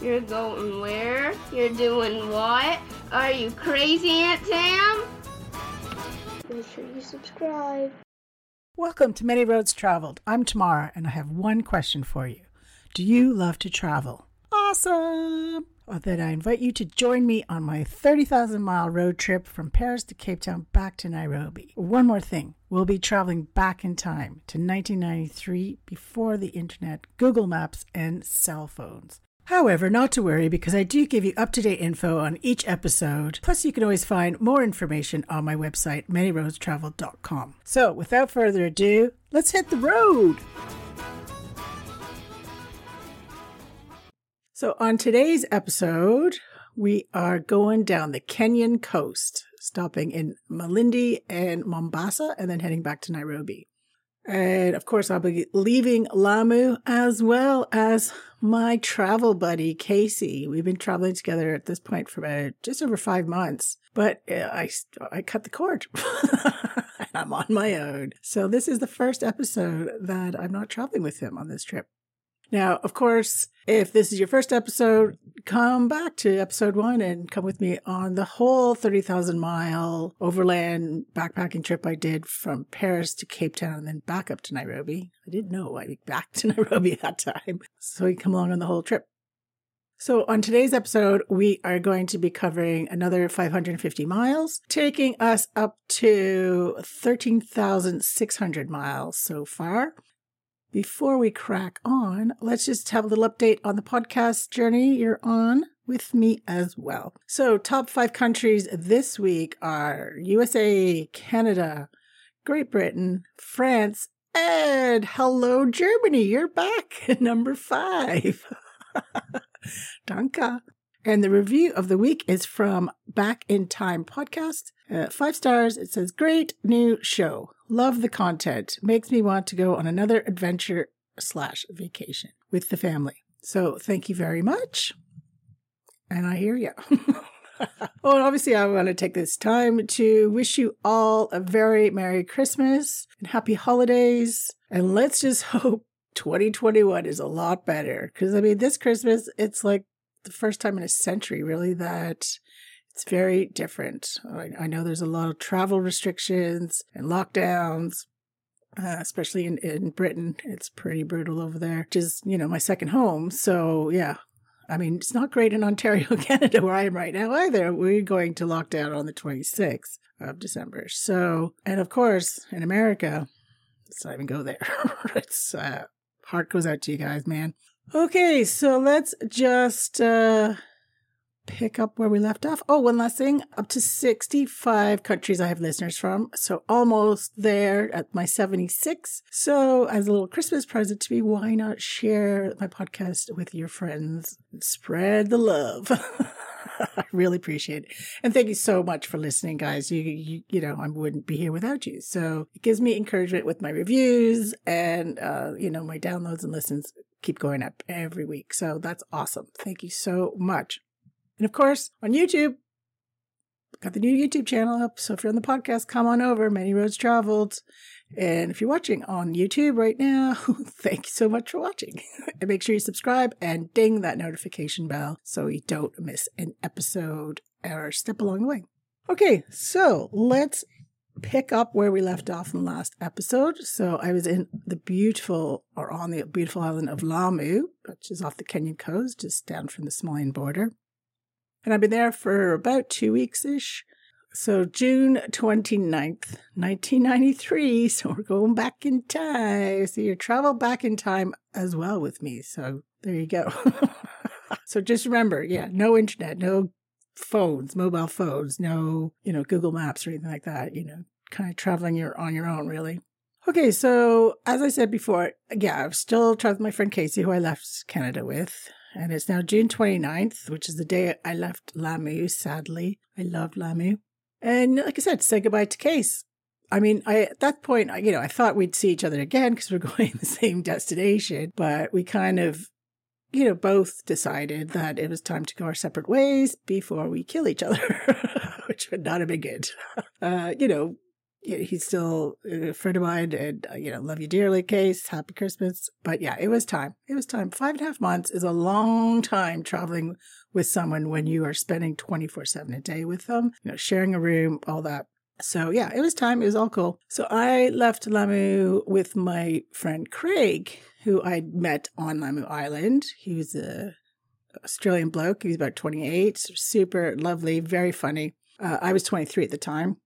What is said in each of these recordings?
You're going where? You're doing what? Are you crazy, Aunt Sam? Make sure you subscribe. Welcome to Many Roads Traveled. I'm Tamara, and I have one question for you. Do you love to travel? Awesome! Well, then I invite you to join me on my 30,000 mile road trip from Paris to Cape Town back to Nairobi. One more thing we'll be traveling back in time to 1993 before the internet, Google Maps, and cell phones. However, not to worry because I do give you up to date info on each episode. Plus, you can always find more information on my website, manyroadstravelled.com. So, without further ado, let's hit the road! So, on today's episode, we are going down the Kenyan coast, stopping in Malindi and Mombasa, and then heading back to Nairobi. And of course, I'll be leaving Lamu as well as my travel buddy, Casey. We've been traveling together at this point for about just over five months, but uh, I, I cut the cord I'm on my own. So this is the first episode that I'm not traveling with him on this trip. Now, of course, if this is your first episode, come back to episode one and come with me on the whole 30,000 mile overland backpacking trip I did from Paris to Cape Town and then back up to Nairobi. I didn't know I'd be back to Nairobi that time. So you come along on the whole trip. So, on today's episode, we are going to be covering another 550 miles, taking us up to 13,600 miles so far. Before we crack on, let's just have a little update on the podcast journey you're on with me as well. So, top five countries this week are USA, Canada, Great Britain, France, and hello, Germany. You're back number five. Danke. And the review of the week is from Back in Time podcast. Uh, five stars. It says, Great new show. Love the content. Makes me want to go on another adventure slash vacation with the family. So thank you very much. And I hear you. oh, and obviously, I want to take this time to wish you all a very Merry Christmas and Happy Holidays. And let's just hope 2021 is a lot better. Because, I mean, this Christmas, it's like the first time in a century, really, that it's very different. I, I know there's a lot of travel restrictions and lockdowns. Uh, especially in, in Britain, it's pretty brutal over there, which is, you know, my second home. So, yeah, I mean, it's not great in Ontario, Canada, where I am right now either. We're going to lockdown on the 26th of December. So, and of course, in America, let's not even go there. it's, uh, heart goes out to you guys, man. Okay, so let's just, uh, pick up where we left off. Oh, one last thing up to 65 countries I have listeners from. So almost there at my 76. So, as a little Christmas present to me, why not share my podcast with your friends? Spread the love. I really appreciate it. And thank you so much for listening, guys. You, you, you know, I wouldn't be here without you. So it gives me encouragement with my reviews and, uh, you know, my downloads and listens keep going up every week. So that's awesome. Thank you so much. And of course, on YouTube, got the new YouTube channel up. So if you're on the podcast, come on over. Many roads traveled. And if you're watching on YouTube right now, thank you so much for watching. and make sure you subscribe and ding that notification bell so you don't miss an episode or step along the way. Okay, so let's pick up where we left off in the last episode. So I was in the beautiful or on the beautiful island of Lamu, which is off the Kenyan coast, just down from the Somalian border. And I've been there for about two weeks ish. So June 29th, 1993. So we're going back in time. So you travel back in time as well with me. So there you go. so just remember, yeah, no internet, no phones, mobile phones, no, you know, Google Maps or anything like that, you know, kind of traveling your on your own really. Okay, so as I said before, yeah, I'm still traveling with my friend Casey, who I left Canada with and it's now June 29th, which is the day I left Lamu, sadly. I loved Lamu. And like I said, say goodbye to Case. I mean, I at that point, you know, I thought we'd see each other again because we're going the same destination, but we kind of, you know, both decided that it was time to go our separate ways before we kill each other, which would not have been good. Uh, you know, he's still a friend of mine and, uh, you know, love you dearly, Case. Happy Christmas. But yeah, it was time. It was time. Five and a half months is a long time traveling with someone when you are spending 24 7 a day with them, you know, sharing a room, all that. So yeah, it was time. It was all cool. So I left Lamu with my friend Craig, who I met on Lamu Island. He was a Australian bloke. He was about 28, super lovely, very funny. Uh, I was 23 at the time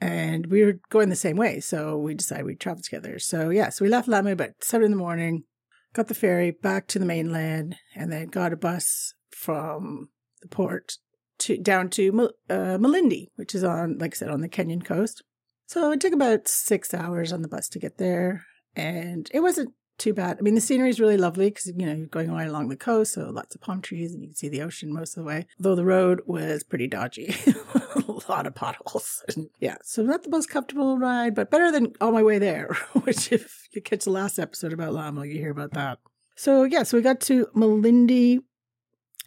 and we were going the same way. So we decided we'd travel together. So yeah, so we left Lamu about seven in the morning, got the ferry back to the mainland, and then got a bus from the port to down to uh, Malindi, which is on, like I said, on the Kenyan coast. So it took about six hours on the bus to get there, and it wasn't too bad. I mean, the scenery is really lovely because, you know, you're going right along the coast, so lots of palm trees and you can see the ocean most of the way. Though the road was pretty dodgy, a lot of potholes. And yeah, so not the most comfortable ride, but better than on my way there, which if you catch the last episode about Lamu, you hear about that. So yeah, so we got to Malindi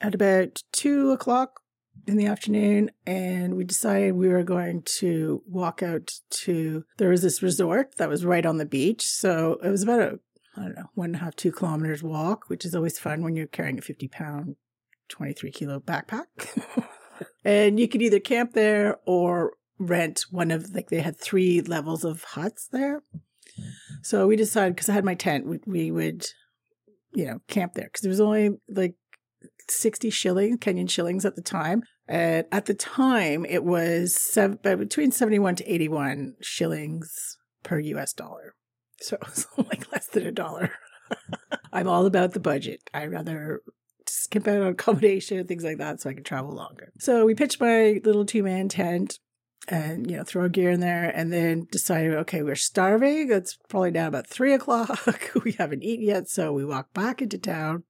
at about two o'clock in the afternoon and we decided we were going to walk out to there was this resort that was right on the beach so it was about a I don't know, one and a half, two kilometers walk, which is always fun when you're carrying a 50 pound, 23 kilo backpack. and you could either camp there or rent one of, like, they had three levels of huts there. So we decided, because I had my tent, we, we would, you know, camp there because it was only like 60 shillings, Kenyan shillings at the time. And at the time, it was seven, between 71 to 81 shillings per US dollar. So it was like less than a dollar. I'm all about the budget. I'd rather skip out on accommodation and things like that so I can travel longer. So we pitched my little two man tent and, you know, throw gear in there and then decided, okay, we're starving. It's probably now about three o'clock. we haven't eaten yet. So we walk back into town.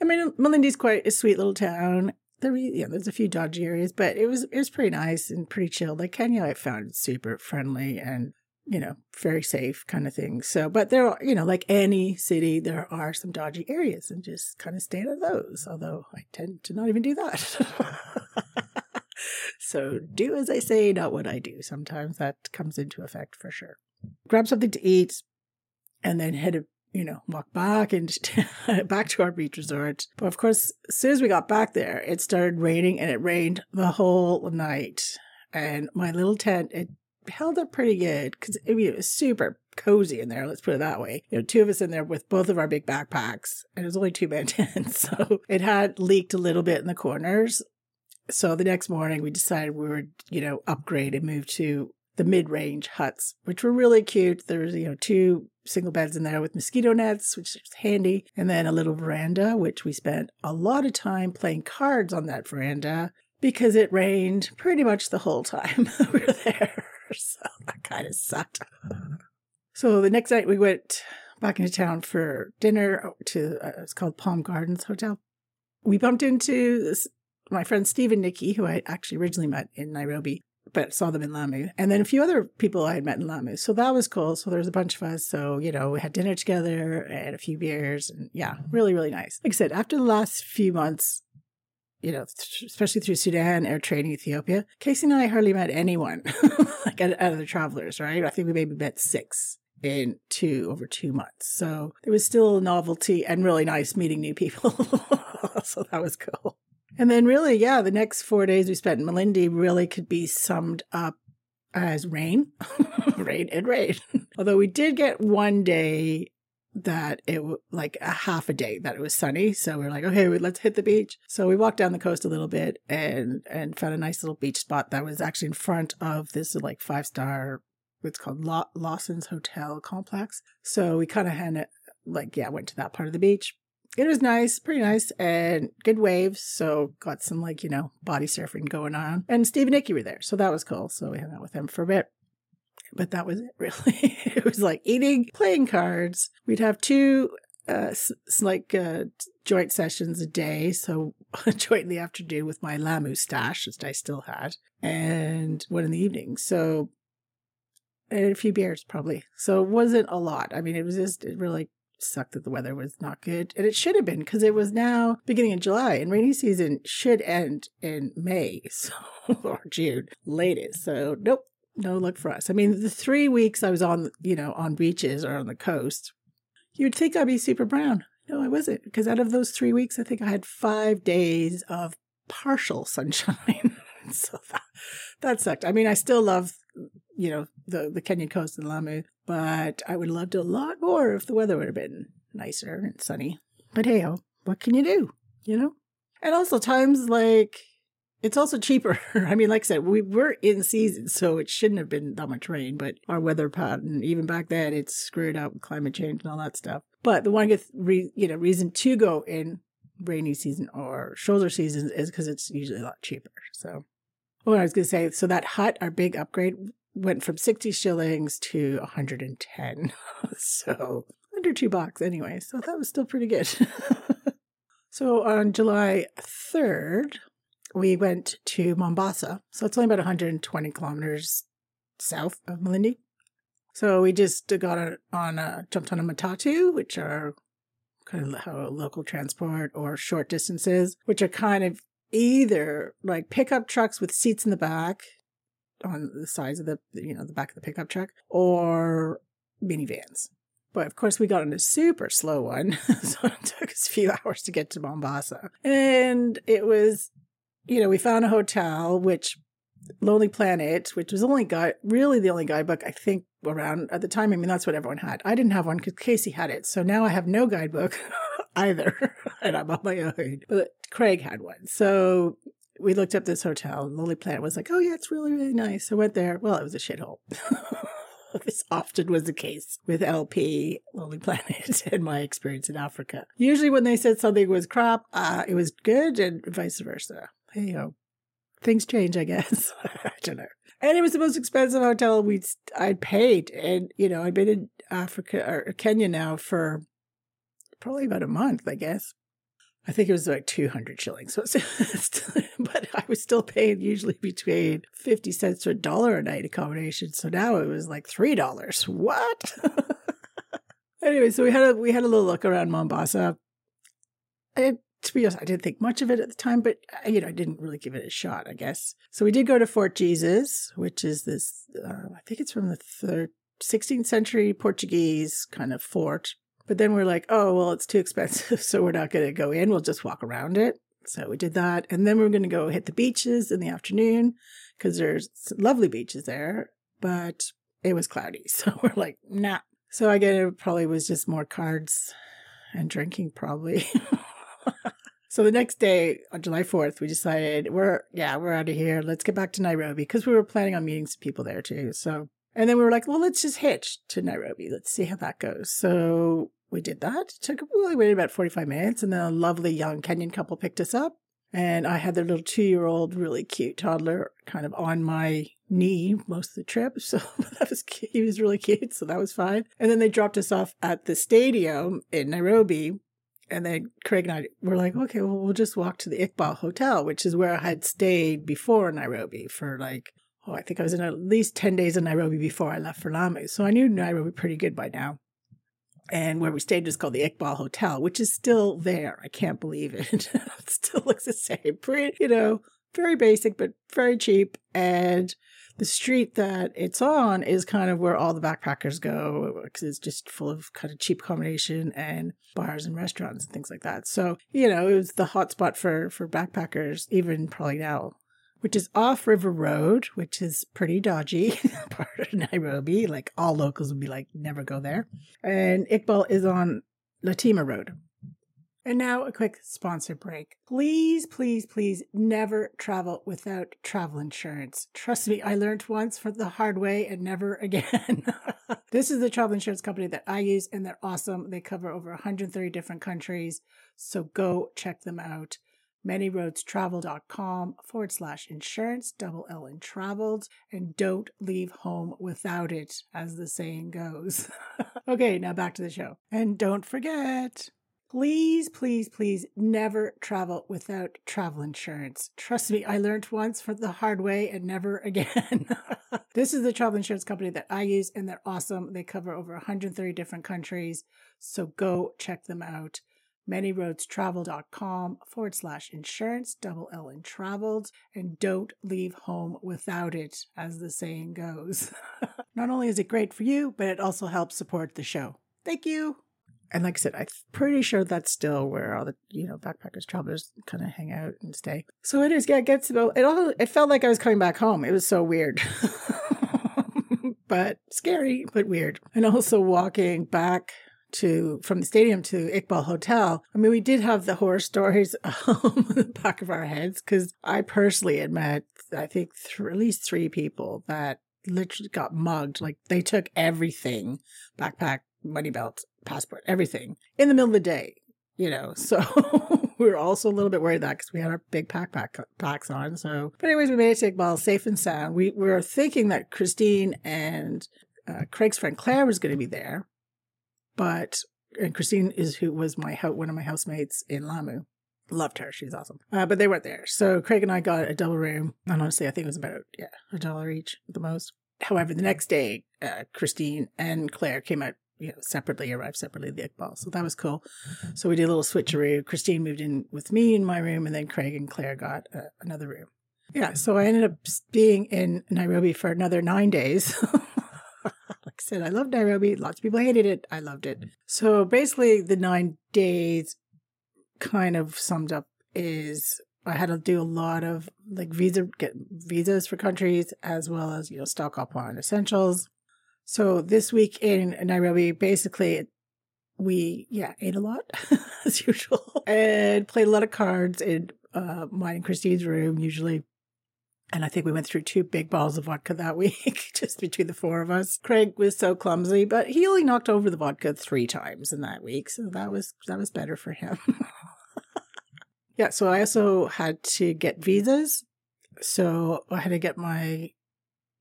I mean, Malindi's quite a sweet little town. There, you know, there's a few dodgy areas, but it was it was pretty nice and pretty chill. Like Kenya, I found super friendly and you know, very safe kind of thing. So, but there are, you know, like any city, there are some dodgy areas and just kind of stay out of those. Although I tend to not even do that. so do as I say, not what I do. Sometimes that comes into effect for sure. Grab something to eat and then head, you know, walk back and back to our beach resort. But of course, as soon as we got back there, it started raining and it rained the whole night. And my little tent, it held up pretty good because I mean, it was super cozy in there. Let's put it that way. You know, two of us in there with both of our big backpacks, and it was only two man tents, so it had leaked a little bit in the corners. So the next morning, we decided we would, you know, upgrade and move to the mid-range huts, which were really cute. There was, you know, two single beds in there with mosquito nets, which is handy, and then a little veranda, which we spent a lot of time playing cards on that veranda because it rained pretty much the whole time we were there. So that kind of sucked. So the next night we went back into town for dinner to uh, it's called Palm Gardens Hotel. We bumped into this, my friend Steve and Nikki, who I actually originally met in Nairobi, but saw them in Lamu, and then a few other people I had met in Lamu. So that was cool. So there was a bunch of us. So you know, we had dinner together and a few beers, and yeah, really, really nice. Like I said, after the last few months, you know, especially through Sudan, Eritrea, and Ethiopia, Casey and I hardly met anyone, like out of the travelers, right? I think we maybe met six in two over two months. So it was still novelty and really nice meeting new people. so that was cool. And then really, yeah, the next four days we spent in Malindi really could be summed up as rain, rain and rain. Although we did get one day that it like a half a day that it was sunny. So we are like, okay, let's hit the beach. So we walked down the coast a little bit and and found a nice little beach spot that was actually in front of this like five star. It's called Lawford's Hotel Complex. So we kind of had it like yeah went to that part of the beach. It was nice, pretty nice, and good waves. So got some like you know body surfing going on. And Steve and Nikki were there, so that was cool. So we hung out with them for a bit but that was it really. it was like eating, playing cards. We'd have two uh, like uh, joint sessions a day. So a joint in the afternoon with my Lamu stash, which I still had, and one in the evening. So and a few beers probably. So it wasn't a lot. I mean, it was just it really sucked that the weather was not good, and it should have been because it was now beginning in July, and rainy season should end in May, so or June latest. So nope, no luck for us. I mean, the three weeks I was on, you know, on beaches or on the coast, you'd think I'd be super brown. No, I wasn't. Because out of those three weeks, I think I had five days of partial sunshine. so that, that sucked. I mean, I still love, you know, the, the Kenyan coast and Lamu, but I would have loved a lot more if the weather would have been nicer and sunny. But hey, what can you do? You know? And also times like it's also cheaper. I mean, like I said, we were in season, so it shouldn't have been that much rain, but our weather pattern, even back then, it's screwed up with climate change and all that stuff. But the one good, re- you know, reason to go in rainy season or shoulder season is because it's usually a lot cheaper. So, what I was going to say, so that hut, our big upgrade, went from 60 shillings to 110. so, under two bucks anyway. So, that was still pretty good. so, on July 3rd, we went to Mombasa. So it's only about 120 kilometers south of Malindi. So we just got on, on uh, a, jumped on a matatu, which are kind of how local transport or short distances, which are kind of either like pickup trucks with seats in the back on the sides of the, you know, the back of the pickup truck or minivans. But of course, we got on a super slow one. so it took us a few hours to get to Mombasa. And it was you know, we found a hotel, which Lonely Planet, which was only guide, really the only guidebook I think around at the time. I mean, that's what everyone had. I didn't have one because Casey had it, so now I have no guidebook either, and I'm on my own. But Craig had one, so we looked up this hotel. Lonely Planet was like, "Oh yeah, it's really really nice." I went there. Well, it was a shithole. this often was the case with LP, Lonely Planet, and my experience in Africa. Usually, when they said something was crap, uh, it was good, and vice versa hey, yo, things change, I guess. I don't know. And it was the most expensive hotel we'd I'd paid, and you know I'd been in Africa or Kenya now for probably about a month, I guess. I think it was like two hundred shillings. So, but I was still paying usually between fifty cents to a dollar a night accommodation. So now it was like three dollars. What? anyway, so we had a we had a little look around Mombasa. It to be honest, I didn't think much of it at the time, but uh, you know, I didn't really give it a shot, I guess. So we did go to Fort Jesus, which is this, uh, I think it's from the third, 16th century Portuguese kind of fort. But then we're like, oh, well, it's too expensive, so we're not going to go in. We'll just walk around it. So we did that. And then we are going to go hit the beaches in the afternoon because there's lovely beaches there, but it was cloudy. So we're like, nah. So I get it probably was just more cards and drinking, probably. so the next day, on July 4th, we decided we're, yeah, we're out of here. Let's get back to Nairobi because we were planning on meeting some people there too. So, and then we were like, well, let's just hitch to Nairobi. Let's see how that goes. So we did that. It took, we waited about 45 minutes and then a lovely young Kenyan couple picked us up. And I had their little two year old, really cute toddler kind of on my knee most of the trip. So that was cute. He was really cute. So that was fine. And then they dropped us off at the stadium in Nairobi and then Craig and I were like, okay, well, we'll just walk to the Iqbal Hotel, which is where I had stayed before Nairobi for like, oh, I think I was in at least 10 days in Nairobi before I left for Lamu. So I knew Nairobi pretty good by now. And where we stayed was called the Iqbal Hotel, which is still there. I can't believe it. it still looks the same. Pretty, you know, very basic, but very cheap. And the street that it's on is kind of where all the backpackers go because it's just full of kind of cheap accommodation and bars and restaurants and things like that. So, you know, it was the hotspot for, for backpackers, even probably now, which is off River Road, which is pretty dodgy part of Nairobi. Like all locals would be like, never go there. And Iqbal is on Latema Road. And now a quick sponsor break. Please, please, please never travel without travel insurance. Trust me, I learned once for the hard way and never again. this is the travel insurance company that I use and they're awesome. They cover over 130 different countries. So go check them out. ManyRoadsTravelled.com forward slash insurance, double L in traveled, and don't leave home without it, as the saying goes. okay, now back to the show. And don't forget, Please, please, please never travel without travel insurance. Trust me, I learned once for the hard way and never again. this is the travel insurance company that I use and they're awesome. They cover over 130 different countries. So go check them out. manyroadstravelled.com forward slash insurance, double L in traveled, and don't leave home without it, as the saying goes. Not only is it great for you, but it also helps support the show. Thank you. And like I said, I'm pretty sure that's still where all the you know backpackers, travelers kind of hang out and stay. So it is. Yeah, it gets about it. All it felt like I was coming back home. It was so weird, but scary, but weird. And also walking back to from the stadium to Iqbal Hotel. I mean, we did have the horror stories on the back of our heads because I personally had met, I think, th- at least three people that literally got mugged. Like they took everything backpack, money belt, passport, everything in the middle of the day, you know. So we were also a little bit worried that because we had our big backpack packs on. So, but anyways, we made it to Iqbal safe and sound. We, we were thinking that Christine and uh, Craig's friend Claire was going to be there, but and Christine is who was my one of my housemates in Lamu. Loved her. She's awesome. Uh, but they weren't there. So Craig and I got a double room. And honestly, I think it was about, yeah, a dollar each at the most. However, the next day, uh, Christine and Claire came out you know, separately, arrived separately at the Iqbal. So that was cool. So we did a little switcheroo. Christine moved in with me in my room, and then Craig and Claire got uh, another room. Yeah, so I ended up being in Nairobi for another nine days. like I said, I loved Nairobi. Lots of people hated it. I loved it. So basically, the nine days kind of summed up is I had to do a lot of like visa get visas for countries as well as you know stock up on essentials so this week in Nairobi, basically, we yeah ate a lot as usual and played a lot of cards in uh, mine and Christine's room usually. And I think we went through two big bottles of vodka that week, just between the four of us. Craig was so clumsy, but he only knocked over the vodka three times in that week, so that was that was better for him. yeah, so I also had to get visas. So I had to get my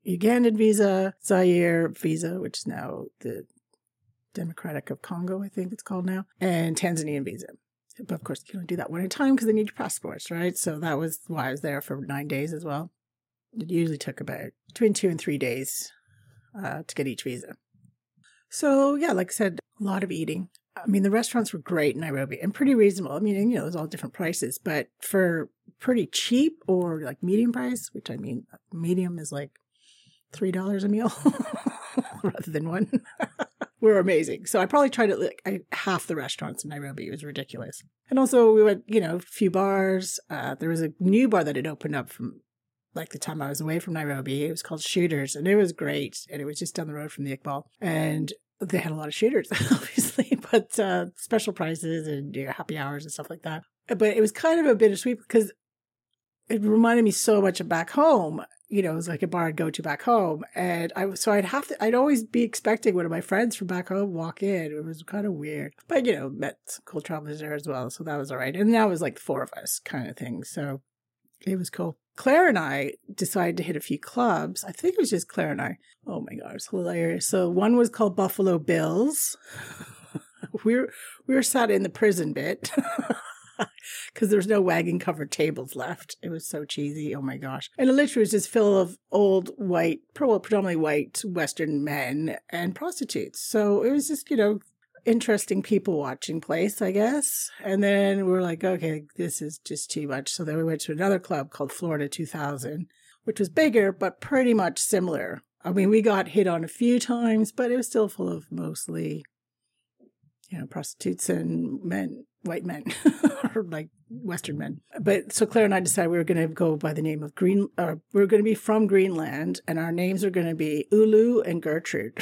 Ugandan visa, Zaire visa, which is now the Democratic of Congo, I think it's called now, and Tanzanian visa. But of course, you don't do that one at a time because they need your passports, right? So that was why I was there for nine days as well. It usually took about between two and three days uh, to get each visa. So yeah, like I said, a lot of eating. I mean, the restaurants were great in Nairobi and pretty reasonable. I mean, you know, there's all different prices, but for pretty cheap or like medium price, which I mean, medium is like three dollars a meal rather than one We were amazing. So I probably tried it like half the restaurants in Nairobi. It was ridiculous. And also we went, you know, a few bars. Uh, there was a new bar that had opened up from like the time I was away from Nairobi. It was called Shooters, and it was great. And it was just down the road from the Iqbal, and they had a lot of shooters, obviously, but uh, special prices and you know, happy hours and stuff like that. But it was kind of a bittersweet because it reminded me so much of back home you know, it was like a bar I'd go to back home. And I so I'd have to I'd always be expecting one of my friends from back home walk in. It was kind of weird. But you know, met some cool travelers there as well. So that was all right. And that was like four of us kind of thing. So it was cool. Claire and I decided to hit a few clubs. I think it was just Claire and I. Oh my god, it's hilarious. So one was called Buffalo Bills. we were we were sat in the prison bit. because there's no wagon covered tables left. It was so cheesy. Oh my gosh. And it literally was just full of old white, predominantly white Western men and prostitutes. So it was just, you know, interesting people watching place, I guess. And then we are like, okay, this is just too much. So then we went to another club called Florida 2000, which was bigger, but pretty much similar. I mean, we got hit on a few times, but it was still full of mostly, you know, prostitutes and men white men or like Western men. But so Claire and I decided we were going to go by the name of Green, or we are going to be from Greenland, and our names are going to be Ulu and Gertrude,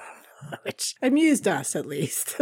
which amused us at least.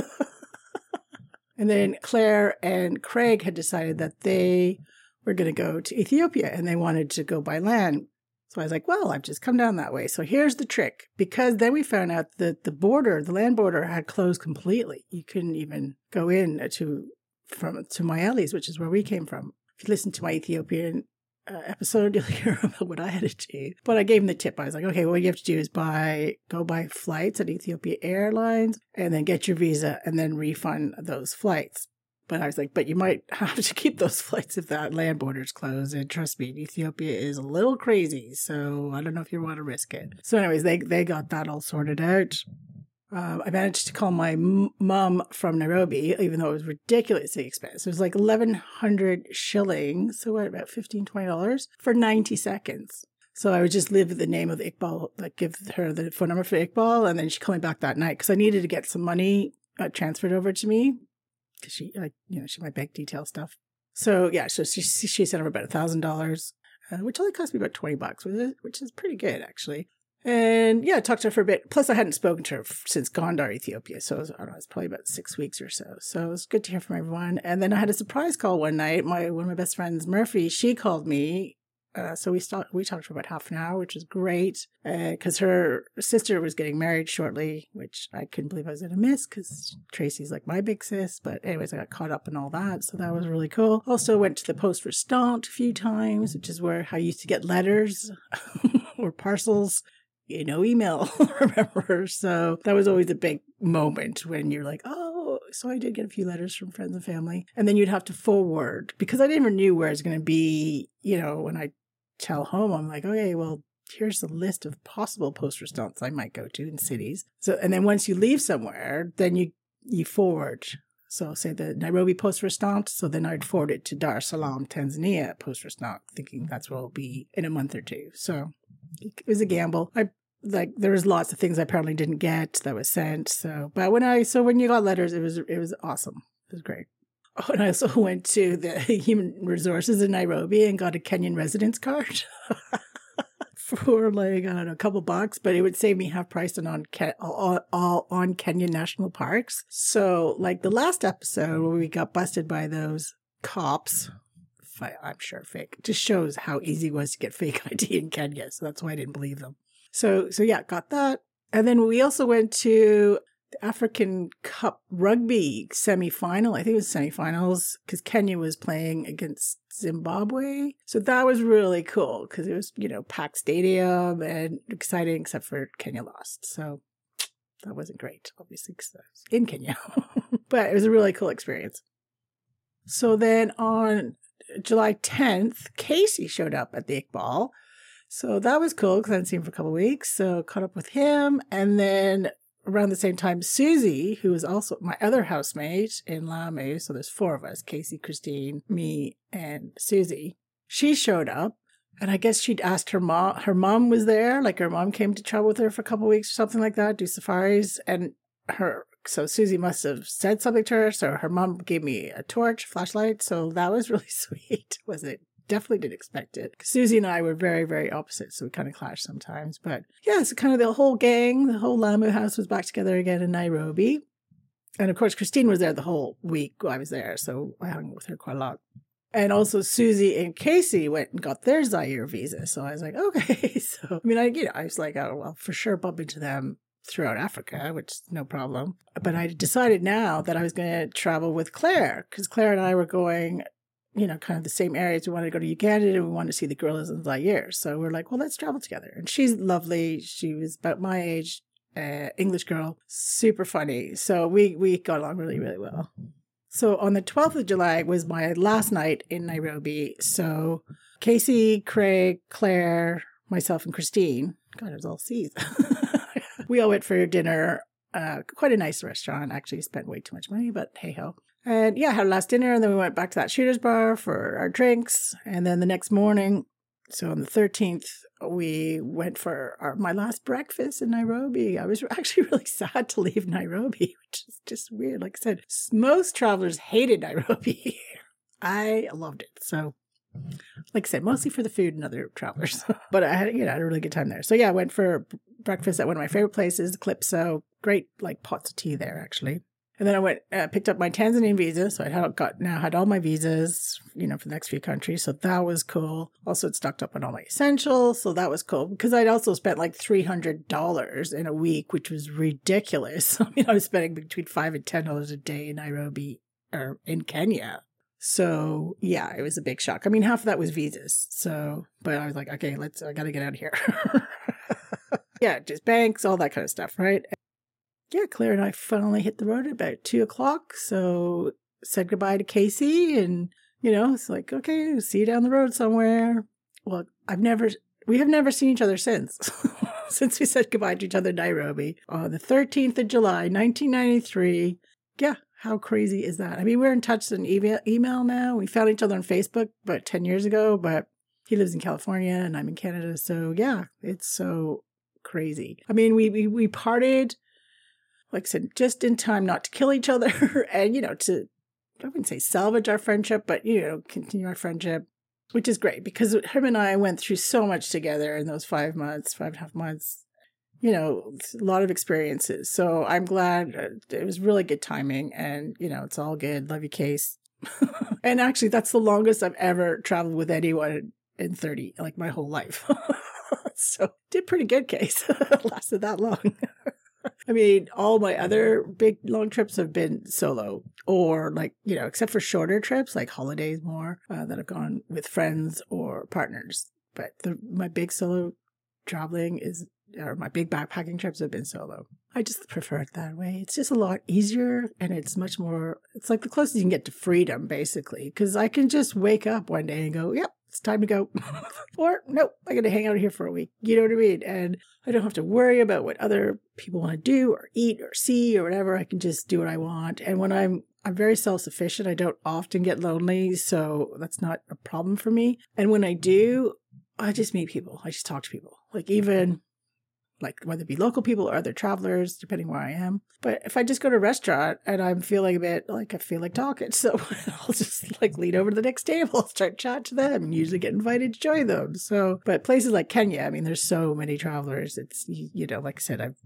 and then Claire and Craig had decided that they were going to go to Ethiopia and they wanted to go by land. So I was like, well, I've just come down that way. So here's the trick. Because then we found out that the border, the land border had closed completely. You couldn't even go in to from to Moyales, which is where we came from. If you listen to my Ethiopian uh, episode, you'll hear about what I had to do. But I gave him the tip. I was like, okay, what you have to do is buy, go buy flights at Ethiopia Airlines and then get your visa and then refund those flights. But I was like, but you might have to keep those flights if that land border's closed. And trust me, Ethiopia is a little crazy. So I don't know if you want to risk it. So, anyways, they, they got that all sorted out. Uh, I managed to call my m- mom from Nairobi, even though it was ridiculously expensive. It was like 1100 shillings, so what, about $15, $20 for 90 seconds. So I would just leave the name of the Iqbal, like give her the phone number for Iqbal, and then she called me back that night because I needed to get some money uh, transferred over to me because she, like, you know, she my bank detail stuff. So yeah, so she she sent over about a thousand dollars, uh, which only cost me about twenty bucks, which is, which is pretty good actually. And yeah, I talked to her for a bit. Plus, I hadn't spoken to her since Gondar, Ethiopia. So it was, I don't know, it's probably about six weeks or so. So it was good to hear from everyone. And then I had a surprise call one night. My one of my best friends, Murphy, she called me uh, so we start, we talked for about half an hour, which was great because uh, her sister was getting married shortly, which I couldn't believe I was going to miss because Tracy's like my big sis. But anyways, I got caught up in all that, so that was really cool. Also went to the poste restante a few times, which is where I used to get letters or parcels. You know, email, remember? So that was always a big moment when you're like, oh, so I did get a few letters from friends and family. And then you'd have to forward because I never knew where I was going to be, you know, when I tell home, I'm like, okay, well, here's the list of possible poste restantes I might go to in cities. So, and then once you leave somewhere, then you you forward. So, say the Nairobi poste restante. So then I'd forward it to Dar es Salaam, Tanzania poste restante, thinking that's where I'll be in a month or two. So it was a gamble. I like there was lots of things I apparently didn't get that was sent. So, but when I so when you got letters, it was it was awesome. It was great. And I also went to the human resources in Nairobi and got a Kenyan residence card for like I don't know a couple bucks, but it would save me half price on on all, all on Kenyan national parks. So like the last episode where we got busted by those cops. I'm sure fake. Just shows how easy it was to get fake ID in Kenya. So that's why I didn't believe them. So so yeah, got that. And then we also went to African Cup rugby semi-final. I think it was semi-finals because Kenya was playing against Zimbabwe. So that was really cool because it was, you know, packed stadium and exciting except for Kenya lost. So that wasn't great, obviously, because I was in Kenya. but it was a really cool experience. So then on July 10th, Casey showed up at the Iqbal. So that was cool because I hadn't seen him for a couple weeks. So caught up with him. And then around the same time, Susie, who was also my other housemate in Lamu, so there's four of us Casey, Christine, me, and Susie, she showed up. And I guess she'd asked her mom, her mom was there, like her mom came to travel with her for a couple weeks or something like that, do safaris. And her, so Susie must have said something to her. So her mom gave me a torch, flashlight. So that was really sweet, was it? Definitely didn't expect it. Susie and I were very, very opposite, so we kind of clashed sometimes. But yeah, so kind of the whole gang, the whole Lamu house was back together again in Nairobi. And of course, Christine was there the whole week I was there, so I hung with her quite a lot. And also Susie and Casey went and got their Zaire visa. So I was like, okay. So I mean, I you know, I was like, oh well, for sure bump into them throughout Africa, which is no problem. But I decided now that I was going to travel with Claire because Claire and I were going you know, kind of the same areas. We wanted to go to Uganda and we wanted to see the gorillas in Zaire. So we're like, well, let's travel together. And she's lovely. She was about my age, uh, English girl, super funny. So we, we got along really, really well. So on the 12th of July was my last night in Nairobi. So Casey, Craig, Claire, myself, and Christine, God, it was all C's. we all went for dinner. Uh, quite a nice restaurant. Actually, spent way too much money, but hey ho. And yeah, had last dinner, and then we went back to that shooters bar for our drinks. And then the next morning, so on the 13th, we went for our, my last breakfast in Nairobi. I was actually really sad to leave Nairobi, which is just weird. Like I said, most travelers hated Nairobi. I loved it. So, like I said, mostly for the food and other travelers. but I had, you know, had a really good time there. So yeah, I went for breakfast at one of my favorite places, Calypso. Great, like pots of tea there, actually. And then I went, uh, picked up my Tanzanian visa. So I had got now had all my visas, you know, for the next few countries. So that was cool. Also, it stocked up on all my essentials. So that was cool because I'd also spent like $300 in a week, which was ridiculous. I mean, I was spending between five and $10 a day in Nairobi or in Kenya. So yeah, it was a big shock. I mean, half of that was visas. So, but I was like, okay, let's, I got to get out of here. yeah, just banks, all that kind of stuff, right? Yeah, Claire and I finally hit the road at about two o'clock. So said goodbye to Casey and, you know, it's like, okay, see you down the road somewhere. Well, I've never, we have never seen each other since. since we said goodbye to each other in Nairobi on the 13th of July, 1993. Yeah, how crazy is that? I mean, we're in touch in email, email now. We found each other on Facebook about 10 years ago, but he lives in California and I'm in Canada. So yeah, it's so crazy. I mean, we, we, we parted, like I said, just in time not to kill each other and, you know, to, I wouldn't say salvage our friendship, but, you know, continue our friendship which is great because him and I went through so much together in those five months, five and a half months. You know, a lot of experiences. So I'm glad uh, it was really good timing, and you know, it's all good. Love you, Case. and actually, that's the longest I've ever traveled with anyone in 30, like my whole life. so did pretty good, Case. Lasted that long. I mean, all my other big long trips have been solo or like, you know, except for shorter trips like holidays more uh, that have gone with friends or partners. But the, my big solo traveling is, or my big backpacking trips have been solo. I just prefer it that way. It's just a lot easier and it's much more, it's like the closest you can get to freedom, basically, because I can just wake up one day and go, yep, it's time to go. or nope, I got to hang out here for a week. You know what I mean? And I don't have to worry about what other people want to do or eat or see or whatever. I can just do what I want. And when I'm I'm very self sufficient. I don't often get lonely, so that's not a problem for me. And when I do, I just meet people. I just talk to people. Like even like whether it be local people or other travelers, depending where I am. But if I just go to a restaurant and I'm feeling a bit like I feel like talking, so I'll just like lean over to the next table, start chat to them, and usually get invited to join them. So, but places like Kenya, I mean, there's so many travelers. It's you know, like I said, I've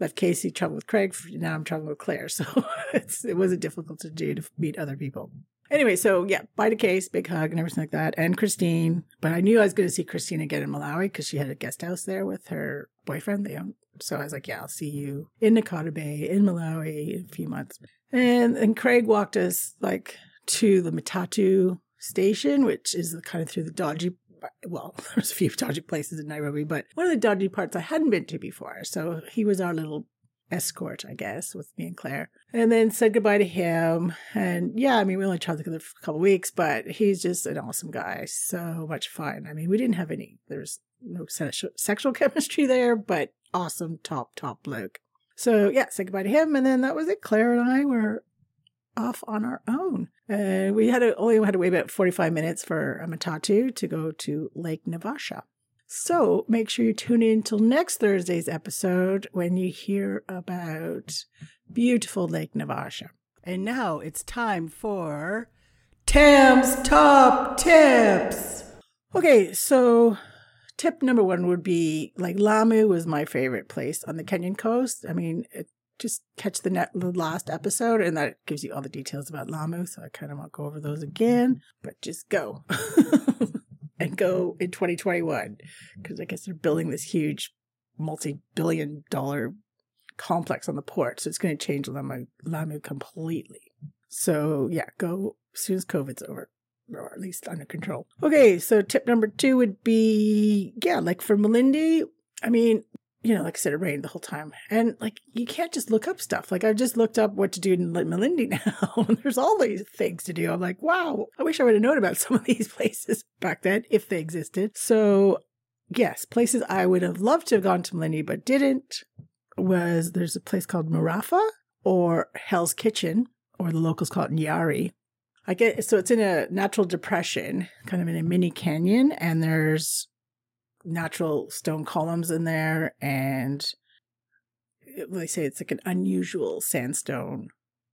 left Casey traveled with Craig. Now I'm traveling with Claire, so it wasn't difficult to do to meet other people. Anyway, so yeah, bye to Case, big hug and everything like that, and Christine. But I knew I was going to see Christine again in Malawi because she had a guest house there with her boyfriend. They owned. So I was like, yeah, I'll see you in Nkhata Bay in Malawi in a few months. And and Craig walked us like to the Matatu station, which is kind of through the dodgy well, there's a few dodgy places in Nairobi, but one of the dodgy parts I hadn't been to before. So he was our little escort, I guess, with me and Claire. And then said goodbye to him. And yeah, I mean, we only traveled together for a couple weeks, but he's just an awesome guy. So much fun. I mean, we didn't have any, there's no sexual chemistry there, but awesome, top, top bloke. So yeah, said goodbye to him. And then that was it. Claire and I were off on our own. Uh, we had only had to wait about 45 minutes for a matatu to go to Lake Naivasha. So make sure you tune in till next Thursday's episode when you hear about beautiful Lake Naivasha. And now it's time for Tam's Top Tips. Okay, so tip number one would be like Lamu was my favorite place on the Kenyan coast. I mean, it, just catch the, net, the last episode and that gives you all the details about Lamu. So I kind of won't go over those again, but just go. and go in 2021 because I guess they're building this huge multi-billion dollar complex on the port. So it's going to change Lamu, Lamu completely. So yeah, go as soon as COVID's over or at least under control. Okay, so tip number two would be yeah, like for Malindi, I mean, you know, like I said, it rained the whole time. And like, you can't just look up stuff. Like, I've just looked up what to do in Malindi now, and there's all these things to do. I'm like, wow, I wish I would have known about some of these places back then if they existed. So, yes, places I would have loved to have gone to Malindi but didn't was there's a place called Marafa or Hell's Kitchen, or the locals call it Nyari. I get so it's in a natural depression, kind of in a mini canyon, and there's natural stone columns in there, and uh, they say it's like an unusual sandstone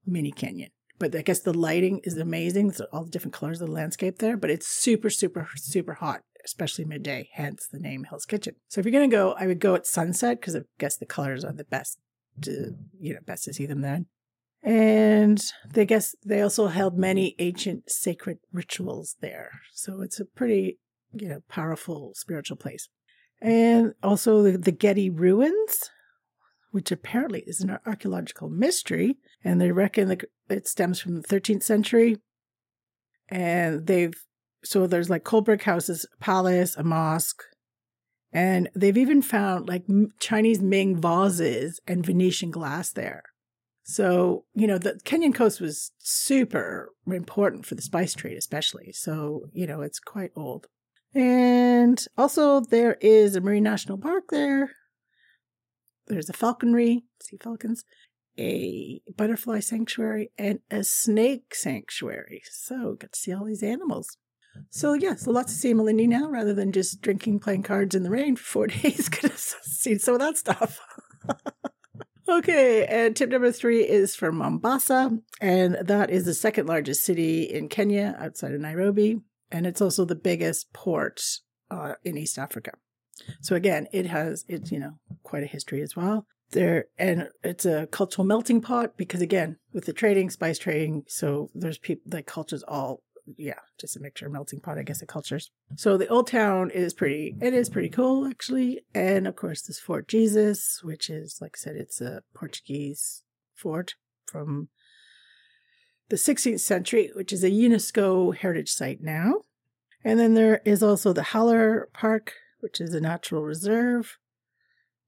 mini canyon. But I guess the lighting is amazing. So all the different colors of the landscape there, but it's super, super, super hot, especially midday, hence the name Hell's Kitchen. So if you're going to go, I would go at sunset because I guess the colors are the best to, you know, best to see them then. And they guess they also held many ancient sacred rituals there. So it's a pretty you know, powerful spiritual place. And also the, the Gedi ruins, which apparently is an archaeological mystery. And they reckon that it stems from the 13th century. And they've, so there's like cold brick houses, a palace, a mosque. And they've even found like Chinese Ming vases and Venetian glass there. So, you know, the Kenyan coast was super important for the spice trade, especially. So, you know, it's quite old. And also, there is a Marine National Park there, there's a falconry, sea falcons, a butterfly sanctuary, and a snake sanctuary. So get to see all these animals. So mm-hmm. yeah, so lots to see in Malindi now rather than just drinking, playing cards in the rain for four days. Could have seen some of that stuff. okay, and tip number three is from Mombasa, and that is the second largest city in Kenya outside of Nairobi, and it's also the biggest port uh, in East Africa. So again, it has it's you know quite a history as well. There and it's a cultural melting pot because again, with the trading, spice trading, so there's people the cultures all yeah, just a mixture, melting pot, I guess, of cultures. So the old town is pretty, it is pretty cool actually. And of course, this Fort Jesus, which is, like I said, it's a Portuguese fort from the 16th century, which is a UNESCO heritage site now. And then there is also the Haller Park, which is a natural reserve,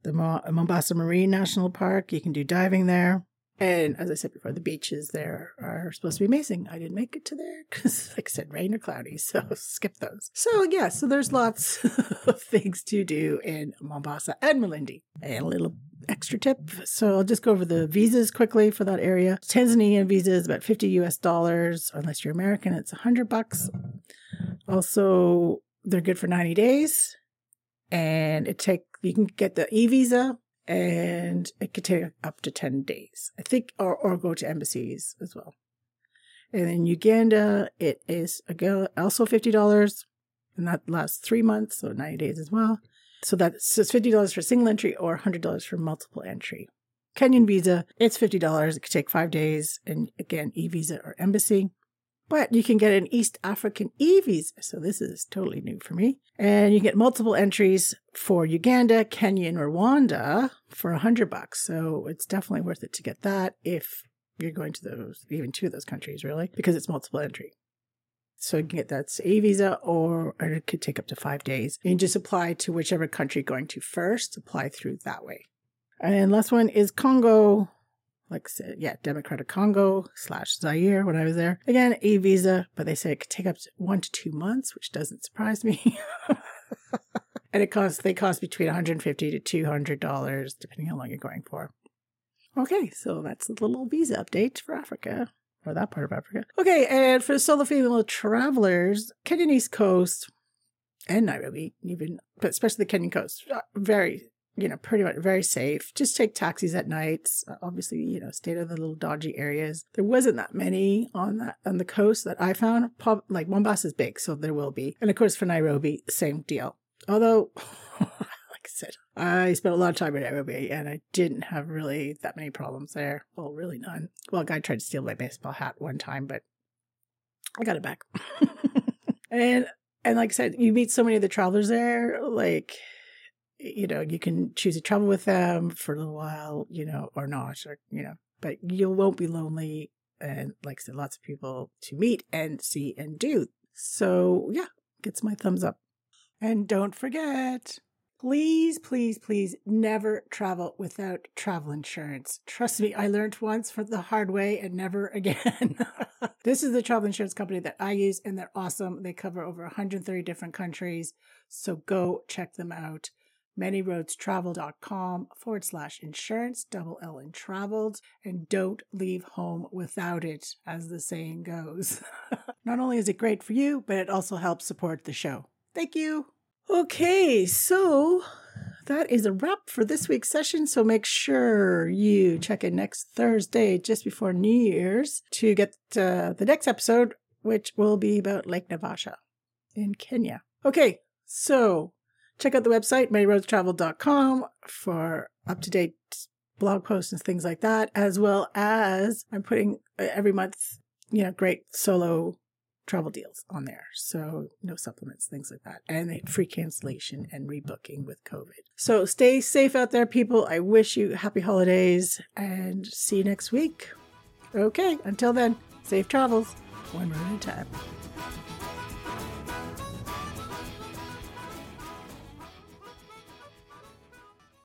the Mombasa Marine National Park. You can do diving there. And as I said before, the beaches there are supposed to be amazing. I didn't make it to there because, like I said, rain or cloudy, so skip those. So, yeah, so there's lots of things to do in Mombasa and Malindi. And a little extra tip. So, I'll just go over the visas quickly for that area. Tanzanian visa is about 50 US dollars. Unless you're American, it's 100 bucks. Also, they're good for 90 days. And it take you can get the e visa and it could take up to 10 days, I think, or, or go to embassies as well. And in Uganda, it is again also $50, and that lasts three months, so 90 days as well. So that's so $50 for single entry or $100 for multiple entry. Kenyan visa, it's $50. It could take five days, and again, e visa or embassy. But you can get an East African e visa. So this is totally new for me. And you get multiple entries for Uganda, Kenya, and Rwanda for a hundred bucks. So it's definitely worth it to get that if you're going to those, even two of those countries, really, because it's multiple entry. So you can get that A visa, or, or it could take up to five days. And just apply to whichever country you're going to first. Apply through that way. And last one is Congo like yeah, Democratic Congo slash Zaire when I was there. Again, a visa, but they say it could take up to one to two months, which doesn't surprise me. and it costs they cost between 150 to 200 dollars depending how long you're going for. Okay, so that's a little visa update for Africa or that part of Africa. Okay, and for solo female travelers, Kenyan East Coast and Nairobi, even but especially the Kenyan coast, uh, very you know, pretty much very safe. Just take taxis at nights. Uh, obviously, you know, stay of the little dodgy areas. There wasn't that many on that on the coast that I found. Like Mombasa is big, so there will be. And of course, for Nairobi, same deal. Although, like I said, I spent a lot of time in Nairobi, and I didn't have really that many problems there. Well, really none. Well, a guy tried to steal my baseball hat one time, but I got it back. and and like I said, you meet so many of the travelers there, like you know, you can choose to travel with them for a little while, you know, or not, or, you know, but you won't be lonely. And like I said, lots of people to meet and see and do. So yeah, gets my thumbs up. And don't forget, please, please, please never travel without travel insurance. Trust me, I learned once for the hard way and never again. this is the travel insurance company that I use and they're awesome. They cover over 130 different countries. So go check them out manyroadstravelled.com forward slash insurance, double L in traveled, and don't leave home without it, as the saying goes. Not only is it great for you, but it also helps support the show. Thank you. Okay, so that is a wrap for this week's session. So make sure you check in next Thursday, just before New Year's, to get uh, the next episode, which will be about Lake Naivasha in Kenya. Okay, so check out the website, manyroadstravelled.com for up to date blog posts and things like that, as well as I'm putting uh, every month, you know, great solo travel deals on there. So no supplements, things like that. And free cancellation and rebooking with COVID. So stay safe out there, people. I wish you happy holidays and see you next week. Okay, until then, safe travels, one road at a time.